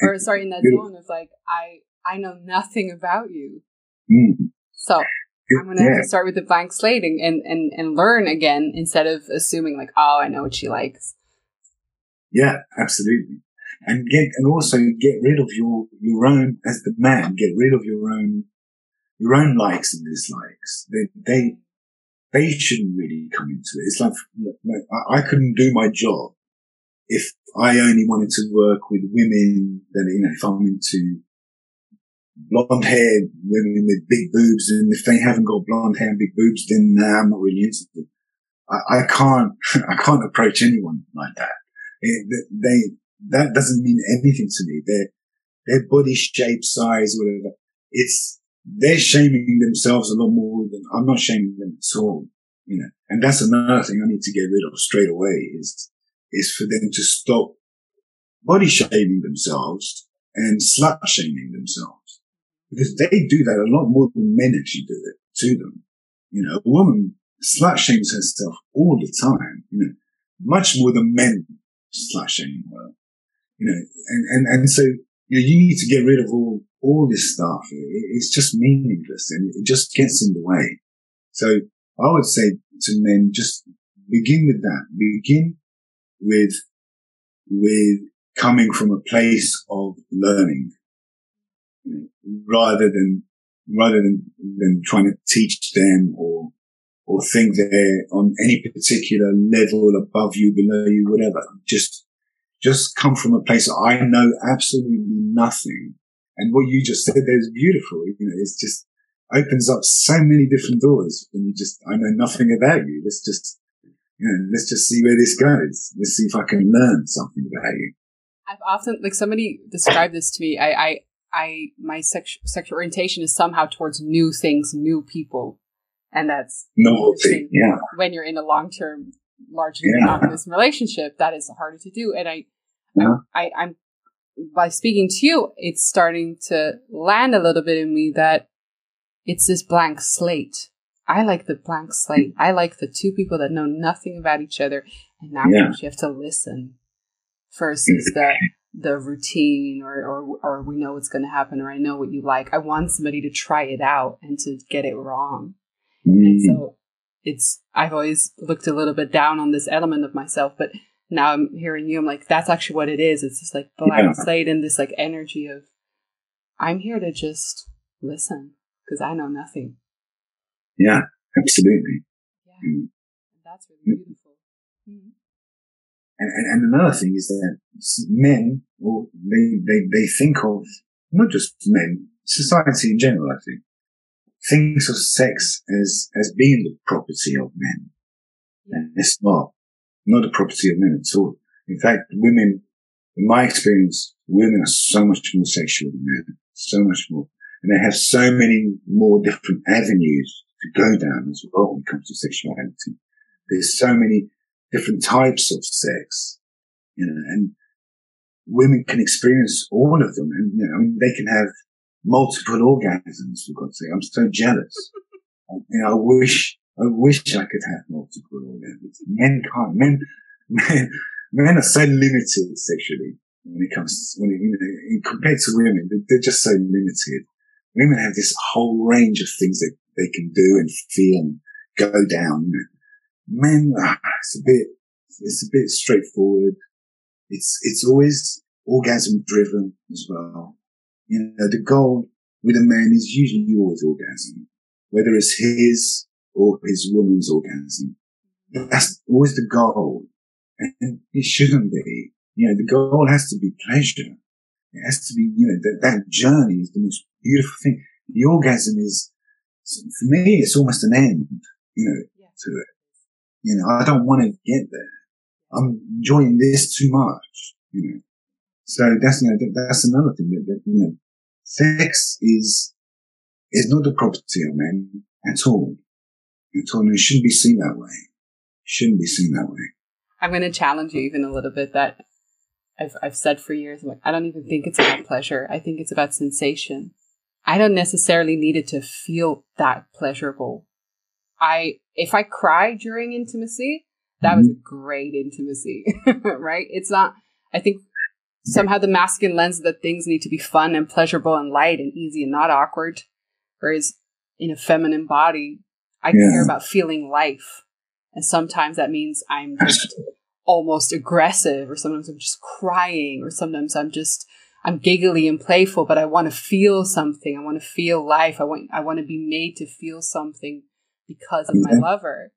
or sorry in that zone of like I I know nothing about you. Mm. So I'm gonna yeah. have to start with the blank slate and, and, and, and learn again instead of assuming like, oh, I know what she likes. Yeah, absolutely. And get and also get rid of your your own as the man, get rid of your own your own likes and dislikes. They they they shouldn't really come into it. It's like, I, couldn't do my job if I only wanted to work with women that you know if I'm into blonde haired women with big boobs, and if they haven't got blonde hair and big boobs, then nah, I'm not really into them. I, I can't, I can't approach anyone like that. It, they, that doesn't mean anything to me. Their, their body shape, size, whatever. It's, they're shaming themselves a lot more than I'm not shaming them at all, you know. And that's another thing I need to get rid of straight away is, is for them to stop body shaming themselves and slut shaming themselves because they do that a lot more than men actually do it to them. You know, a woman slut shames herself all the time, you know, much more than men slut shame her. You know, and, and, and so, you know, you need to get rid of all, all this stuff. It, it's just meaningless and it just gets in the way. So I would say to men, just begin with that. Begin with, with coming from a place of learning rather than rather than than trying to teach them or or think they're on any particular level above you, below you, whatever. Just just come from a place I know absolutely nothing. And what you just said there is beautiful. You know, it's just opens up so many different doors when you just I know nothing about you. Let's just you know, let's just see where this goes. Let's see if I can learn something about you. I've often like somebody described this to me. I, I I my sex, sexual orientation is somehow towards new things, new people, and that's novelty. Yeah. When you're in a long term, largely yeah. monogamous relationship, that is harder to do. And I, yeah. I, I'm by speaking to you, it's starting to land a little bit in me that it's this blank slate. I like the blank slate. I like the two people that know nothing about each other, and now yeah. you have to listen versus the the routine or, or, or we know what's going to happen or I know what you like. I want somebody to try it out and to get it wrong. Mm. And so it's, I've always looked a little bit down on this element of myself, but now I'm hearing you. I'm like, that's actually what it is. It's just like blank yeah. slate and this like energy of, I'm here to just listen because I know nothing. Yeah, absolutely. Yeah. Mm. That's really beautiful. Mm-hmm. And, and, and another thing is that men, or they, they, they think of, not just men, society in general, I think, thinks of sex as, as being the property of men. And it's not, not the property of men at all. In fact, women, in my experience, women are so much more sexual than men, so much more. And they have so many more different avenues to go down as well when it comes to sexuality. There's so many different types of sex, you know, and women can experience all of them. And, you know, I mean, they can have multiple orgasms, for God's sake. I'm so jealous. you know, I wish, I wish I could have multiple orgasms. Men can't. Men, men, men are so limited sexually when it comes, when it, you know, compared to women, they're just so limited. Women have this whole range of things that they can do and feel and go down, you know men, ah, it's a bit, it's a bit straightforward. It's, it's always orgasm driven as well. You know, the goal with a man is usually always orgasm, whether it's his or his woman's orgasm. That's always the goal. And it shouldn't be. You know, the goal has to be pleasure. It has to be, you know, that, that journey is the most beautiful thing. The orgasm is, for me, it's almost an end, you know, yeah. to it. You know, I don't want to get there. I'm enjoying this too much, you know. So that's, you know, that's another thing that, that, you know, sex is, is not the property of men at all. And it shouldn't be seen that way. It shouldn't be seen that way. I'm going to challenge you even a little bit that I've, I've said for years, like, I don't even think it's about pleasure. I think it's about sensation. I don't necessarily need it to feel that pleasurable. I, if I cry during intimacy, that mm-hmm. was a great intimacy, right? It's not, I think somehow the masculine lens that things need to be fun and pleasurable and light and easy and not awkward. Whereas in a feminine body, I yeah. care about feeling life. And sometimes that means I'm just almost aggressive or sometimes I'm just crying or sometimes I'm just I'm giggly and playful, but I want to feel something. I want to feel life. I want I want to be made to feel something because of my lover.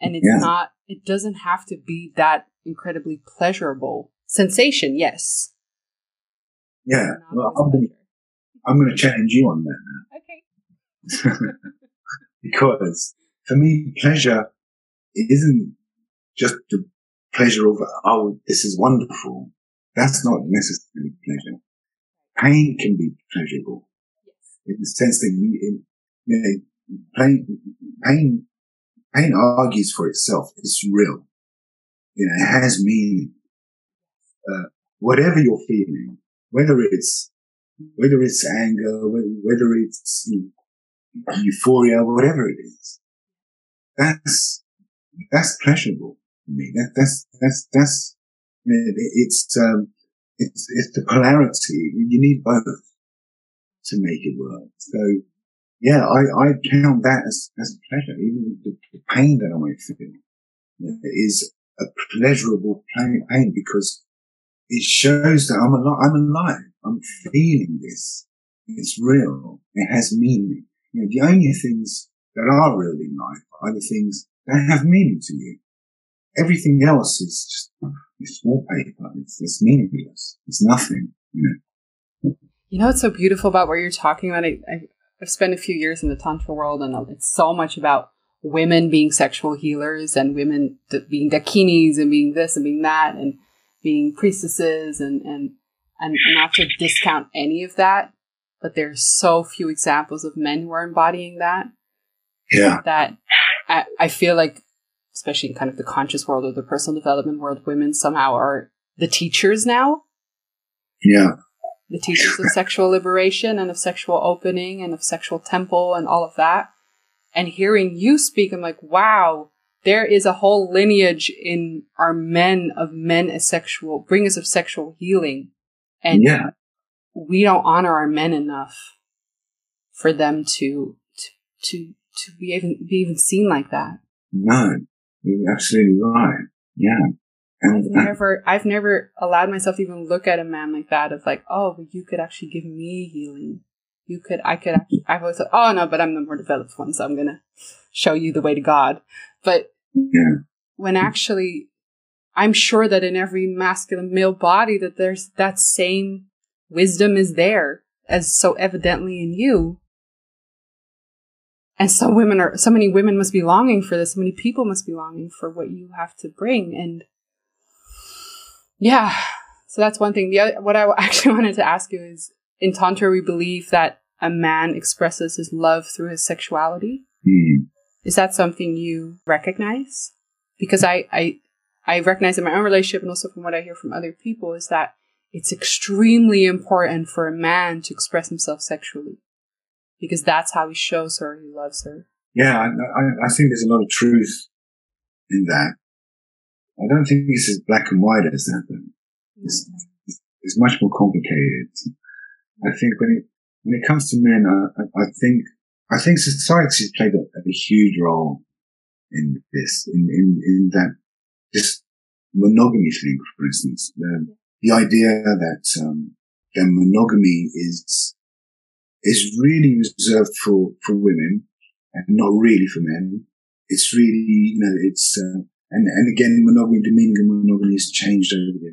And it's yeah. not it doesn't have to be that incredibly pleasurable sensation, yes. Yeah. Well, I'm gonna, I'm gonna challenge you on that now. Okay. because for me pleasure isn't just the pleasure of, oh, this is wonderful. That's not necessarily pleasure. Pain can be pleasurable in the sense that you, you know, pain, pain, pain argues for itself. It's real. You know, it has meaning. Uh, whatever you're feeling, whether it's, whether it's anger, whether it's you know, euphoria, whatever it is, that's, that's pleasurable me. That, that's, that's, that's, it's, um, it's, it's the polarity. You need both to make it work. So yeah, I, I count that as, as pleasure. Even the, the pain that I might feel is a pleasurable pain because it shows that I'm alive. I'm alive. I'm feeling this. It's real. It has meaning. You know, the only things that are real in life are the things that have meaning to you everything else is just it's wallpaper. It's, it's meaningless. It's nothing. You know. You know what's so beautiful about what you're talking about? I, I've spent a few years in the tantra world, and it's so much about women being sexual healers and women being dakinis and being this and being that and being priestesses and and and not to discount any of that, but there's so few examples of men who are embodying that. Yeah. That I, I feel like especially in kind of the conscious world or the personal development world, women somehow are the teachers now. Yeah. The teachers of sexual liberation and of sexual opening and of sexual temple and all of that. And hearing you speak, I'm like, wow, there is a whole lineage in our men of men as sexual, bringers of sexual healing. And yeah. We don't honor our men enough for them to, to, to, to be even, be even seen like that. No, you're absolutely right. Yeah. I've never, I've never allowed myself to even look at a man like that of like, oh, but you could actually give me healing. You could, I could actually, I've always thought, oh no, but I'm the more developed one, so I'm gonna show you the way to God. But yeah. when actually, I'm sure that in every masculine male body that there's that same wisdom is there as so evidently in you. And so women are, so many women must be longing for this. So many people must be longing for what you have to bring. And yeah, so that's one thing. The other, what I actually wanted to ask you is in Tantra, we believe that a man expresses his love through his sexuality. Mm. Is that something you recognize? Because I, I, I recognize in my own relationship and also from what I hear from other people is that it's extremely important for a man to express himself sexually because that's how he shows her he loves her. Yeah, I, I, I think there's a lot of truth in that. I don't think it's as black and white as that. It's, mm-hmm. it's, it's, much more complicated. I think when it when it comes to men, I, I think I think society has played a, a, huge role in this, in, in, in that just monogamy thing, for instance, the, the idea that, um, that monogamy is, is really reserved for, for women and not really for men. It's really, you know, it's, uh, and, and again, monogamy, the meaning of monogamy has changed over the,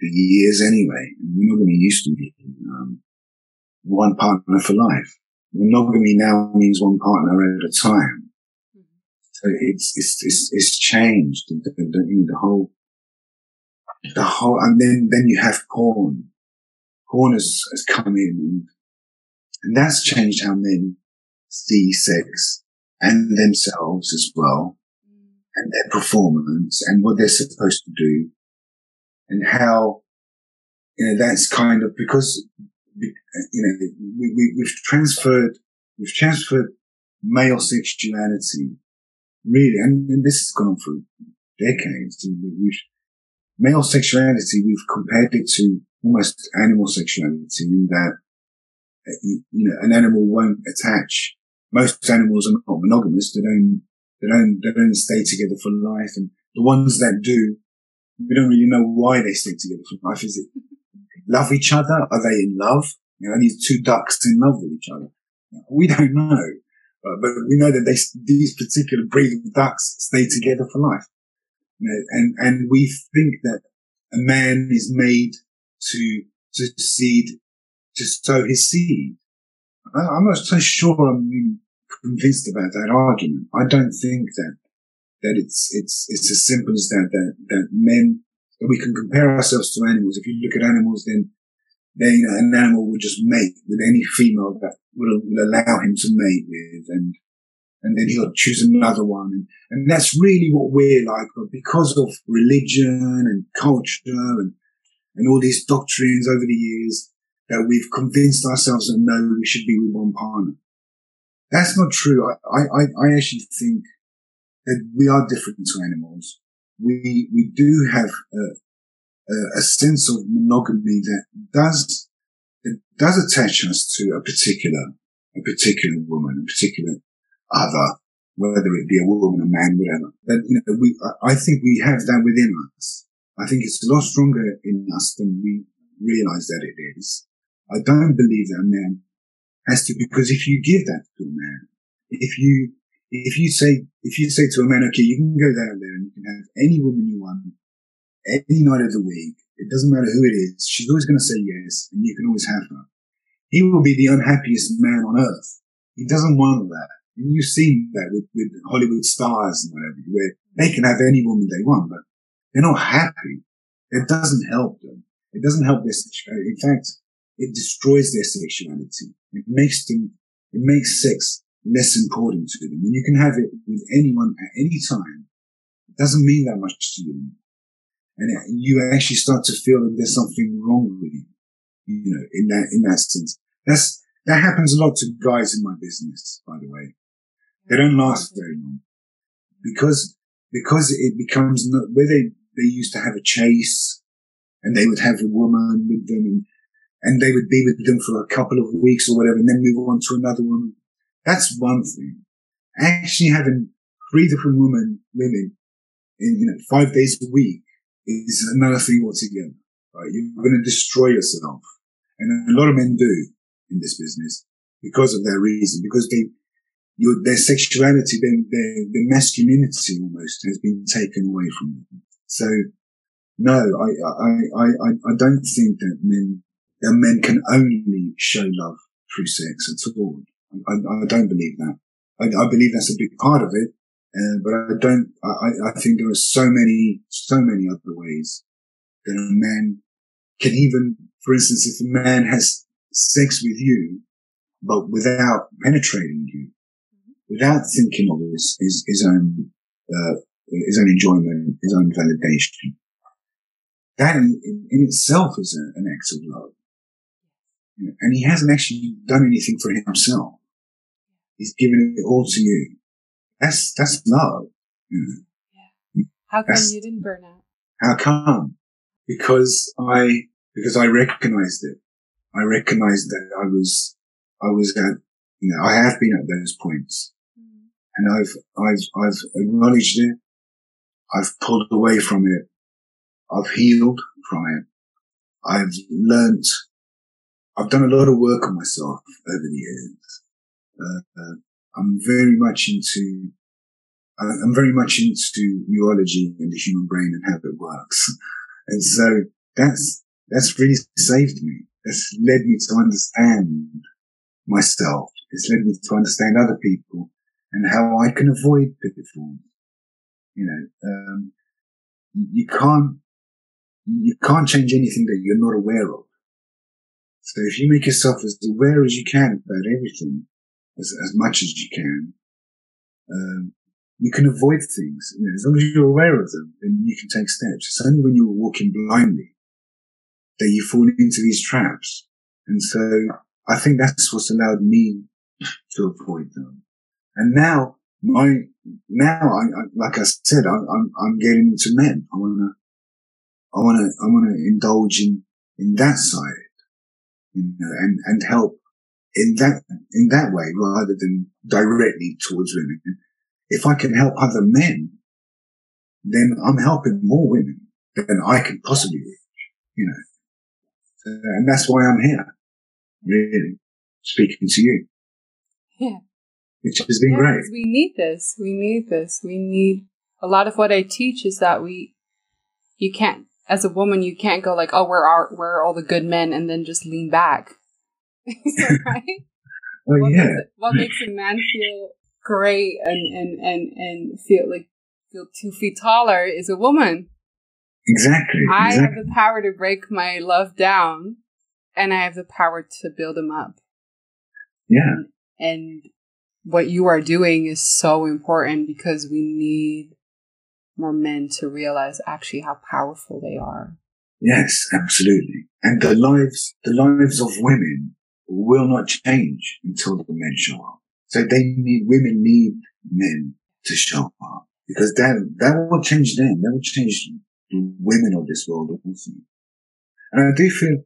the years anyway. Monogamy used to be, um, one partner for life. Monogamy now means one partner at a time. So it's, it's, it's, it's changed. The, the, the, the whole, the whole, and then, then you have porn. Porn has, has come in and, and that's changed how men see sex and themselves as well and their performance and what they're supposed to do and how, you know, that's kind of because, you know, we, we, we've transferred, we've transferred male sexuality really, and, and this has gone on for decades. We've, male sexuality, we've compared it to almost animal sexuality in that, you know, an animal won't attach. Most animals are not monogamous. They don't, they don't, they don't stay together for life. And the ones that do, we don't really know why they stay together for life. Is it love each other? Are they in love? You know, these two ducks in love with each other. We don't know. Uh, but we know that they, these particular breed of ducks stay together for life. You know, and, and we think that a man is made to, to seed, to sow his seed. I, I'm not so sure I'm convinced about that argument. I don't think that, that it's, it's, it's as simple as that, that, that men, that we can compare ourselves to animals. If you look at animals, then, then, you know, an animal would just mate with any female that will, will allow him to mate with and, and then he'll choose another one. And, and that's really what we're like. But because of religion and culture and, and all these doctrines over the years that we've convinced ourselves that no, we should be with one partner. That's not true. I, I, I actually think that we are different to animals. We, we do have a, a, a sense of monogamy that does it does attach us to a particular, a particular woman, a particular other, whether it be a woman, a man, whatever. That, you know, we, I think we have that within us. I think it's a lot stronger in us than we realize that it is. I don't believe that a man has to, because if you give that to a man, if you, if you say, if you say to a man, okay, you can go down there and you can have any woman you want, any night of the week, it doesn't matter who it is. She's always going to say yes, and you can always have her. He will be the unhappiest man on earth. He doesn't want that. And you've seen that with, with Hollywood stars and whatever, where they can have any woman they want, but they're not happy. It doesn't help them. It doesn't help their sexuality. Uh, in fact, it destroys their sexuality. It makes them, it makes sex less important to them. When you can have it with anyone at any time, it doesn't mean that much to you and you actually start to feel that there's something wrong with you, you know, in that, in that sense. That's, that happens a lot to guys in my business, by the way. They don't last very long because, because it becomes not, where they, they used to have a chase and they would have a woman with them and, and they would be with them for a couple of weeks or whatever and then move on to another woman. That's one thing. Actually having three different women, women in, you know, five days a week is another thing altogether. Right? You're going to destroy yourself. And a lot of men do in this business because of that reason, because they, your, their sexuality, their, their, their masculinity almost has been taken away from them. So no, I, I, I, I don't think that men, that men can only show love through sex at all. I, I don't believe that. I, I believe that's a big part of it. Uh, but I don't, I, I think there are so many, so many other ways that a man can even, for instance, if a man has sex with you, but without penetrating you, without thinking of his, his, his own, uh, his own enjoyment, his own validation, that in, in itself is a, an act of love. And he hasn't actually done anything for himself. He's given it all to you. That's that's love. You know? Yeah. How come that's, you didn't burn out? How come? Because I because I recognized it. I recognized that I was I was at you know I have been at those points. And I've I've I've acknowledged it. I've pulled away from it, I've healed from it. I've learnt, I've done a lot of work on myself over the years. Uh, uh, I'm very much into, uh, I'm very much into neurology and the human brain and how it works. And so that's, that's really saved me. That's led me to understand myself. It's led me to understand other people and how I can avoid pitfalls. You know, um, you can't, you can't change anything that you're not aware of. So if you make yourself as aware as you can about everything, as, as much as you can, um, you can avoid things. You know, as long as you're aware of them, then you can take steps. It's only when you're walking blindly that you fall into these traps. And so I think that's what's allowed me to avoid them. And now my, now I, I like I said, I, I'm, I'm getting into men. I want to, I want to, I want to indulge in, in that side, you know, and, and help in that, in that way rather than directly towards women. If I can help other men, then I'm helping more women than I can possibly reach, you know. And that's why I'm here, really, speaking to you. Yeah. Which has been yeah, great. We need this. We need this. We need a lot of what I teach is that we, you can't, as a woman, you can't go like, oh, we're our, we're all the good men and then just lean back. right? Oh, what yeah. Makes, what makes a man feel great and, and, and, and feel like, feel two feet taller is a woman. Exactly. I exactly. have the power to break my love down and I have the power to build them up. Yeah. And what you are doing is so important because we need more men to realize actually how powerful they are. Yes, absolutely. And the lives, the lives of women will not change until the men show up. So they need, women need men to show up because that, that will change them. That will change the women of this world also. And I do feel,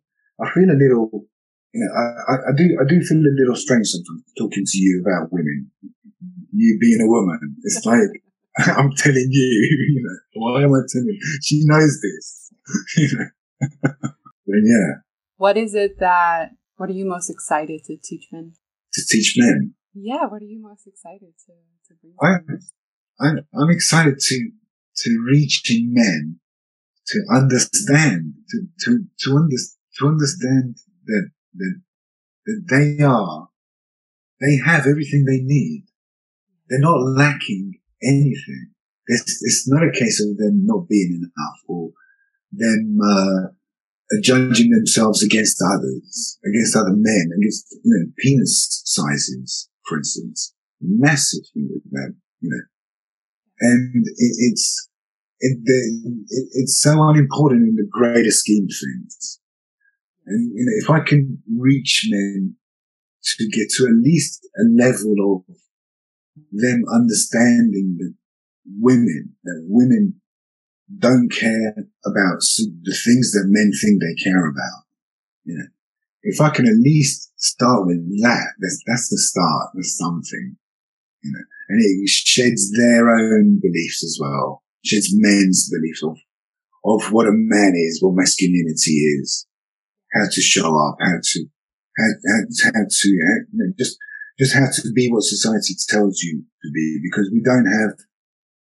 I feel a little, you know, I, I do, I do feel a little strange sometimes talking to you about women. You being a woman, it's like, I'm telling you, you know, why am I telling you? She knows this, you know. but yeah. What is it that, what are you most excited to teach men? To teach men. Yeah, what are you most excited to, to bring? I'm, I'm, I'm excited to, to reaching men to understand, to, to, to, under, to understand that, that, that they are, they have everything they need. They're not lacking anything. It's, it's not a case of them not being enough or them, uh, judging themselves against others, against other men, against, you know, penis sizes, for instance. Massive thing with them, you know. And it, it's, it, it, it's so unimportant in the greater scheme of things. And you know, if I can reach men to get to at least a level of them understanding that women, that women don't care about the things that men think they care about. You know, if I can at least start with that, that's, that's the start. That's something, you know, and it sheds their own beliefs as well sheds men's beliefs of, of what a man is, what masculinity is, how to show up, how to, how, how to, you know, just, just how to be what society tells you to be, because we don't have,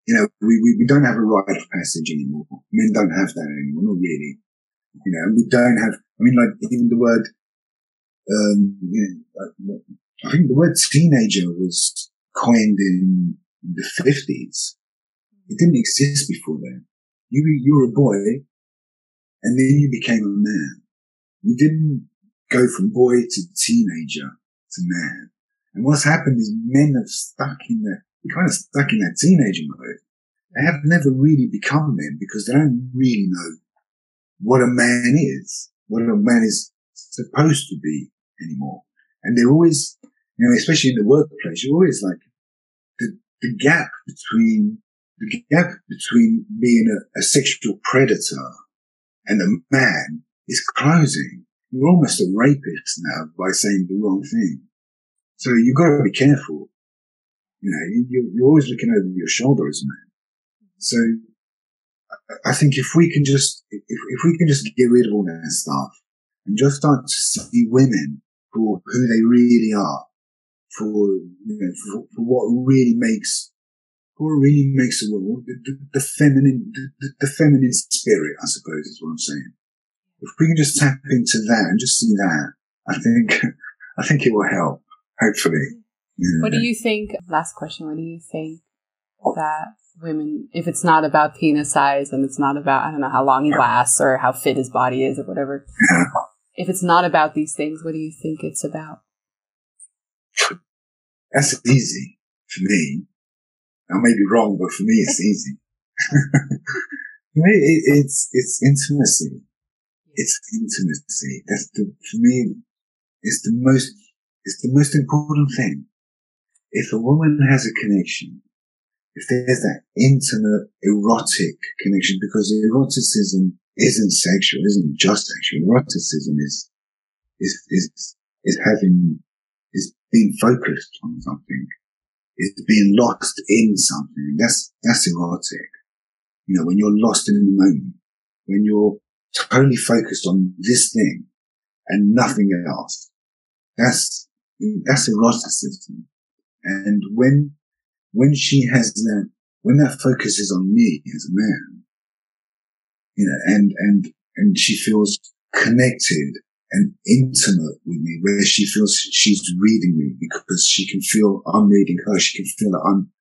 you know, we, we, we don't have a rite of passage anymore. Men don't have that anymore, not really. You know, we don't have, I mean, like even the word, um, you know, I think the word teenager was coined in the fifties it didn't exist before then. You, you were a boy and then you became a man. You didn't go from boy to teenager to man. And what's happened is men have stuck in that, kind of stuck in that teenager mode. They have never really become men because they don't really know what a man is, what a man is supposed to be anymore. And they're always, you know, especially in the workplace, you're always like the, the gap between the gap between being a, a sexual predator and a man is closing. You're almost a rapist now by saying the wrong thing. So you've got to be careful. You know, you, you're always looking over your shoulder as a man. So I think if we can just, if, if we can just get rid of all that stuff and just start to see women for who they really are, for, you know, for, for what really makes, what really makes a woman, the, the, the feminine, the, the, feminine spirit, I suppose is what I'm saying. If we can just tap into that and just see that, I think, I think it will help, hopefully. Know. What do you think? Last question. What do you think that women, if it's not about penis size and it's not about, I don't know, how long he lasts or how fit his body is or whatever, if it's not about these things, what do you think it's about? That's easy for me. I may be wrong, but for me, it's easy. for me, it, it's, it's intimacy. It's intimacy. That's the, for me, it's the most, it's the most important thing. If a woman has a connection if there's that intimate, erotic connection, because eroticism isn't sexual, isn't just sexual. Eroticism is, is, is, is having, is being focused on something, is being lost in something. That's, that's erotic. You know, when you're lost in the moment, when you're totally focused on this thing and nothing else, that's, that's eroticism. And when when she has that, when that focus is on me as a man, you know, and, and, and she feels connected and intimate with me where she feels she's reading me because she can feel I'm reading her. She can feel that I'm,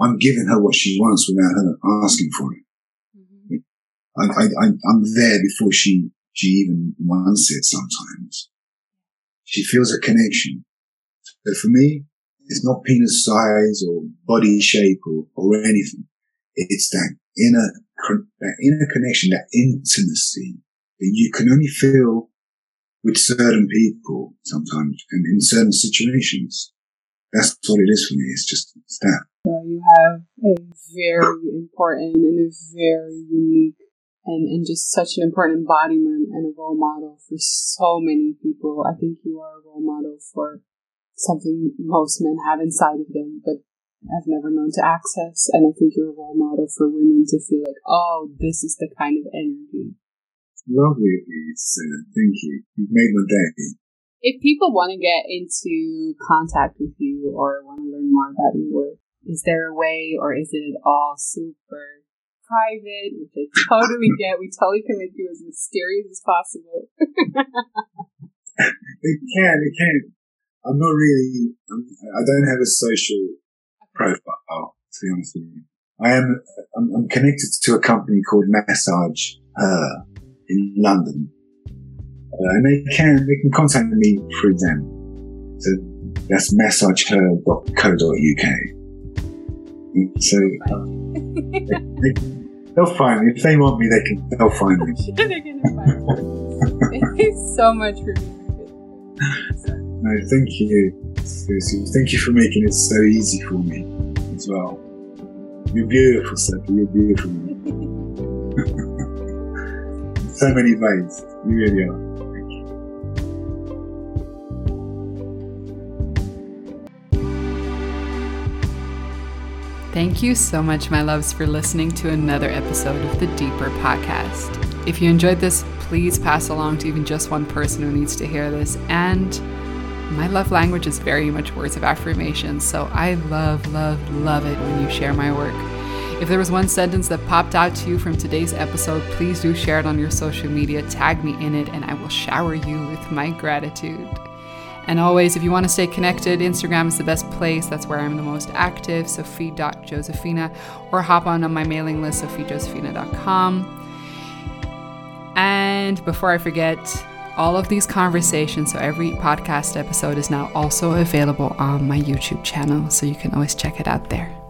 I'm giving her what she wants without her asking for it. I, I, I'm there before she, she even wants it sometimes. She feels a connection. So for me, it's not penis size or body shape or, or anything. It's that inner, that inner connection, that intimacy that you can only feel with certain people sometimes and in certain situations. That's what it is for me. It's just it's that. So you have a very important and a very unique and, and just such an important embodiment and a role model for so many people. I think you are a role model for something most men have inside of them, but have never known to access. And I think you're a role model for women to feel like, oh, this is the kind of energy. Lovely of you to say that. Thank you. You've made my day. If people want to get into contact with you or want to learn more about your work, is there a way or is it all super private, which I totally get. We totally can make you as mysterious as possible. it can, it can. I'm not really, I'm, I do not have a social profile, to be honest with you. I am, I'm, I'm connected to a company called Massage Her in London. Uh, and they can, they can contact me through them. So that's massageher.co.uk. So uh, they, will find me. If they want me, they can, they'll find me. They're to find me. Thank you so much for being here. No, thank you, Lucy. Thank you for making it so easy for me as well. You're beautiful, Seppi. You're beautiful. so many ways. You really are. Thank you so much, my loves, for listening to another episode of the Deeper Podcast. If you enjoyed this, please pass along to even just one person who needs to hear this. And my love language is very much words of affirmation, so I love, love, love it when you share my work. If there was one sentence that popped out to you from today's episode, please do share it on your social media, tag me in it, and I will shower you with my gratitude. And always, if you want to stay connected, Instagram is the best place. That's where I'm the most active, sophie.josephina, or hop on, on my mailing list, sophiejosephina.com. And before I forget, all of these conversations, so every podcast episode is now also available on my YouTube channel, so you can always check it out there.